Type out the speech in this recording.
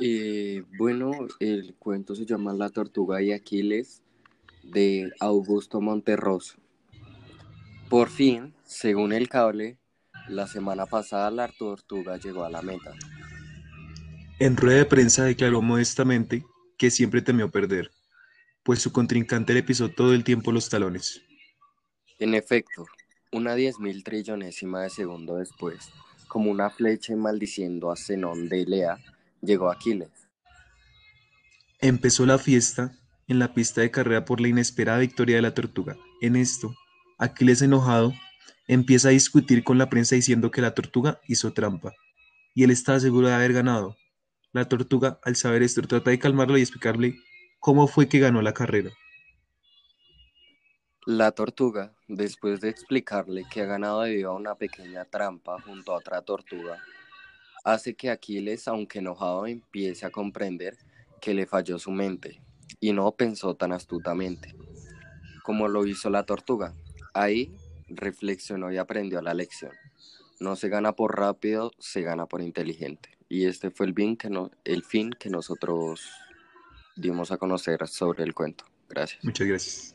Eh, bueno, el cuento se llama La tortuga y Aquiles de Augusto Monterroso. Por fin, según el cable, la semana pasada la tortuga llegó a la meta. En rueda de prensa declaró modestamente que siempre temió perder, pues su contrincante le pisó todo el tiempo los talones. En efecto, una diez mil trillonésima de segundo después, como una flecha maldiciendo a Zenón de Lea, llegó Aquiles. Empezó la fiesta en la pista de carrera por la inesperada victoria de la tortuga. En esto, Aquiles enojado empieza a discutir con la prensa diciendo que la tortuga hizo trampa, y él estaba seguro de haber ganado. La tortuga, al saber esto, trata de calmarlo y explicarle cómo fue que ganó la carrera. La tortuga, después de explicarle que ha ganado debido a una pequeña trampa junto a otra tortuga, hace que Aquiles, aunque enojado, empiece a comprender que le falló su mente y no pensó tan astutamente como lo hizo la tortuga. Ahí reflexionó y aprendió la lección. No se gana por rápido, se gana por inteligente. Y este fue el fin que, el fin que nosotros dimos a conocer sobre el cuento. Gracias. Muchas gracias.